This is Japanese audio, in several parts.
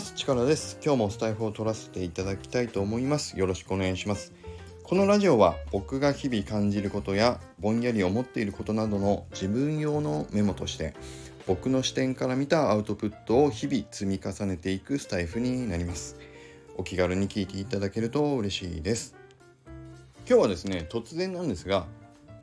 ます。力です。今日もスタイフを取らせていただきたいと思います。よろしくお願いします。このラジオは僕が日々感じることやぼんやり思っていることなどの自分用のメモとして僕の視点から見たアウトプットを日々積み重ねていくスタイフになります。お気軽に聞いていただけると嬉しいです。今日はですね突然なんですが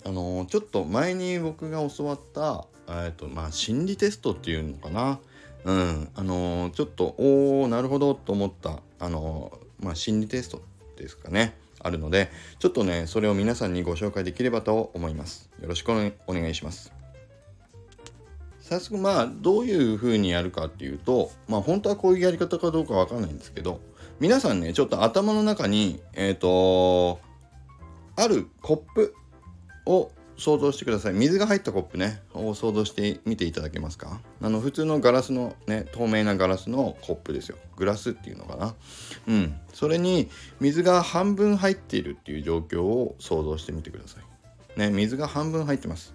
あのー、ちょっと前に僕が教わったえっとまあ心理テストっていうのかな。うん。あのー、ちょっとおおなるほどと思ったあのー、まあ心理テストですかね。あるのでちょっとねそれを皆さんにご紹介できればと思います。よろしくお願いします。早速まあどういう風にやるかっていうとまあ本当はこういうやり方かどうかわかんないんですけど皆さんねちょっと頭の中にえっ、ー、とあるコップを想像してください。水が入ったコップね。を想像してみていただけますか？あの普通のガラスのね透明なガラスのコップですよ。グラスっていうのかな？うん。それに水が半分入っているっていう状況を想像してみてください。ね水が半分入ってます。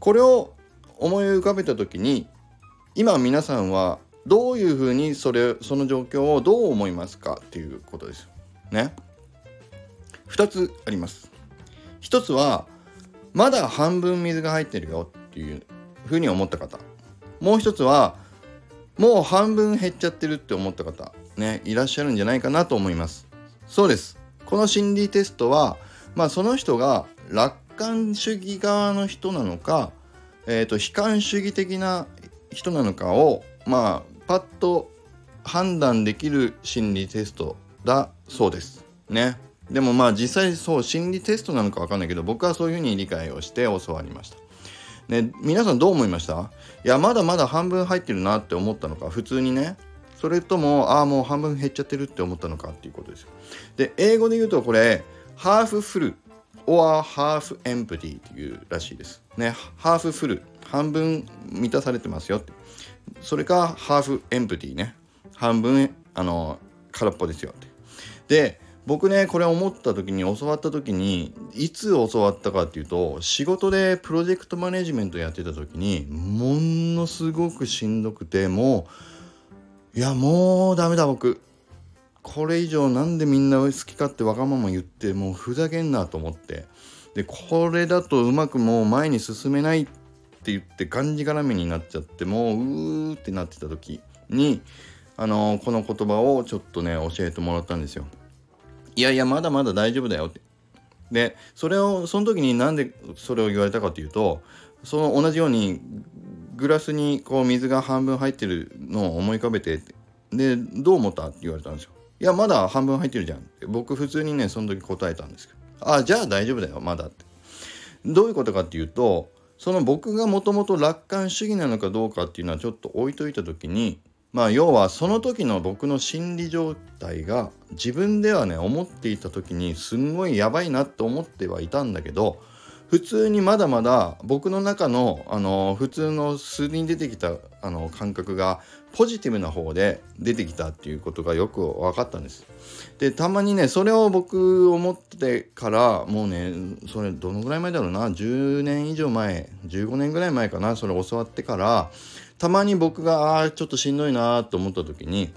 これを思い浮かべた時に今皆さんはどういうふうにそれその状況をどう思いますかっていうことです。ね。2つあります。1つはまだ半分水が入ってるよっていうふうに思った方。もう一つはもう半分減っちゃってるって思った方。ねいらっしゃるんじゃないかなと思います。そうです。この心理テストはまあその人が楽観主義側の人なのかえーと、悲観主義的な人なのかをまあパッと判断できる心理テストだそうです。ね。でもまあ実際そう心理テストなのか分かんないけど僕はそういうふうに理解をして教わりました。ね、皆さんどう思いました？いやまだまだ半分入ってるなって思ったのか？普通にね。それともああもう半分減っちゃってるって思ったのかっていうことですよ。で英語で言うとこれハーフフル。or half empty っていうらしいです。ねハーフフル。半分満たされてますよって。それか half empty ね。半分あの空っぽですよって。で僕ねこれ思った時に教わった時にいつ教わったかっていうと仕事でプロジェクトマネジメントやってた時にものすごくしんどくてもういやもうダメだ僕これ以上なんでみんな好きかってわがまま言ってもうふざけんなと思ってでこれだとうまくもう前に進めないって言ってがんじがらめになっちゃってもううーってなってた時にあのー、この言葉をちょっとね教えてもらったんですよ。いやいやまだまだ大丈夫だよって。でそれをその時になんでそれを言われたかというとその同じようにグラスにこう水が半分入ってるのを思い浮かべてでどう思ったって言われたんですよ。いやまだ半分入ってるじゃんって。僕普通にねその時答えたんですけどあじゃあ大丈夫だよまだって。どういうことかっていうとその僕がもともと楽観主義なのかどうかっていうのはちょっと置いといた時にまあ要はその時の僕の心理状態が自分ではね思っていた時にすんごいやばいなって思ってはいたんだけど普通にまだまだ僕の中のあの普通の数に出てきたあの感覚がポジティブな方で出てきたっていうことがよく分かったんです。でたまにねそれを僕思ってからもうねそれどのぐらい前だろうな10年以上前15年ぐらい前かなそれ教わってからたまに僕がああちょっとしんどいなと思った時に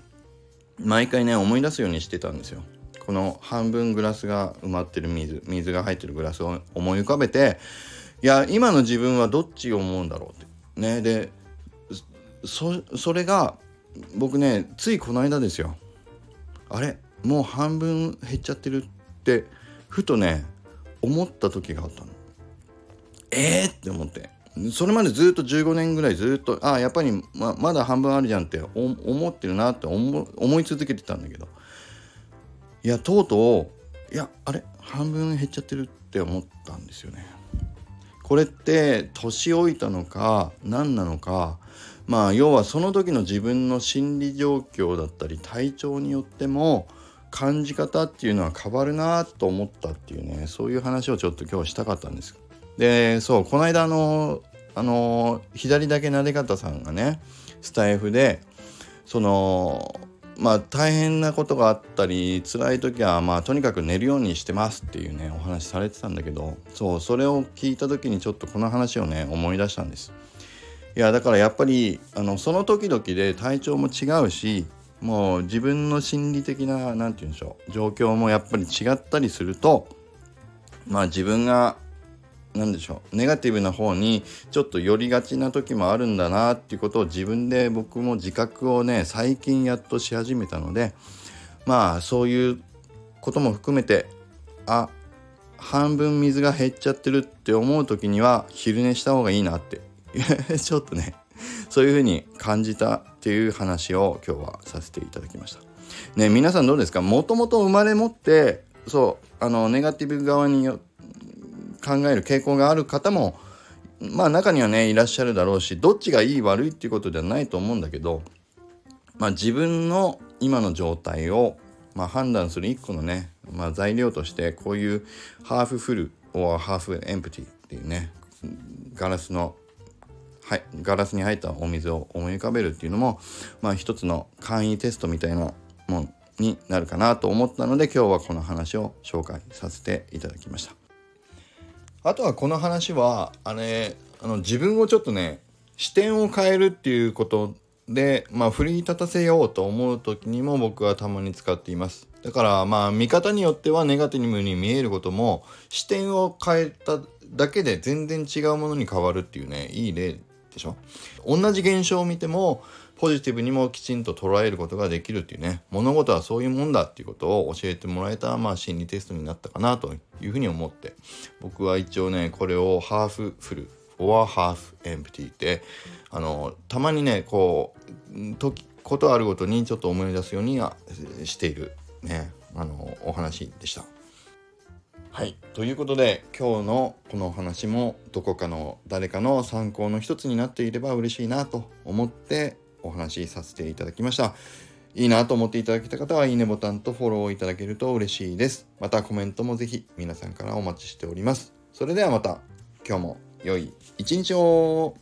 毎回ね思い出すようにしてたんですよ。この半分グラスが埋まってる水水が入ってるグラスを思い浮かべていや今の自分はどっちを思うんだろうって。ねでそれが僕ねついこの間ですよ。あれもう半分減っちゃってるってふとね思った時があったの。えーって思って。それまでずっと15年ぐらいずっとああやっぱりままだ半分あるじゃんって思ってるなって思い続けてたんだけどいやとうとういやあれ？半分減っちゃってるって思ったんですよね。これって年老いたのか何なのかまあ要はその時の自分の心理状況だったり体調によっても感じ方っていうのは変わるなと思ったっていうねそういう話をちょっと今日したかったんです。でそうこの間のあの左だけなで方さんがねスタイフでそのまあ大変なことがあったり辛い時はまあとにかく寝るようにしてますっていうねお話されてたんだけどそうそれを聞いた時にちょっとこの話をね思い出したんです。いやだからやっぱりあのその時々で体調も違うしもう自分の心理的な何て言うんでしょう状況もやっぱり違ったりするとまあ自分が何でしょう。ネガティブな方にちょっと寄りがちな時もあるんだなっていうことを自分で僕も自覚をね最近やっとし始めたのでまあそういうことも含めてあ半分水が減っちゃってるって思う時には昼寝した方がいいなって。ちょっとねそういう風に感じたっていう話を今日はさせていただきました。ね皆さんどうですか？もともと生まれ持ってそうあのネガティブ側によ考える傾向がある方もまあ中にはねいらっしゃるだろうしどっちがいい悪いっていうことではないと思うんだけどまあ自分の今の状態を、まあ、判断する一個のね、まあ、材料としてこういうハーフフル or ハーフエンプティっていうねガラスのはい、ガラスに入ったお水を思い浮かべるっていうのも、まあ、一つの簡易テストみたいなもんになるかなと思ったので今日はこの話を紹介させていただきました。あとはこの話はあれあの自分をちょっとね視点を変えるっていうことで、まあ、奮い立たせようと思う時にも僕はたまに使っています。だからまあ見方によってはネガティブに見えることも視点を変えただけで全然違うものに変わるっていうねいい例でしょ。同じ現象を見てもポジティブにもきちんと捉えることができるっていうね。物事はそういうもんだっていうことを教えてもらえた、まあ、心理テストになったかなというふうに思って。僕は一応ねこれをハーフフル or ハーフエンプティってあのたまにねこう時ことあるごとにちょっと思い出すようにはしているねあのお話でした。はい。ということで今日のこのお話もどこかの誰かの参考の一つになっていれば嬉しいなと思ってお話しさせていただきました。いいなと思っていただけた方はいいねボタンとフォローいただけると嬉しいです。またコメントもぜひ皆さんからお待ちしております。それではまた今日も良い一日を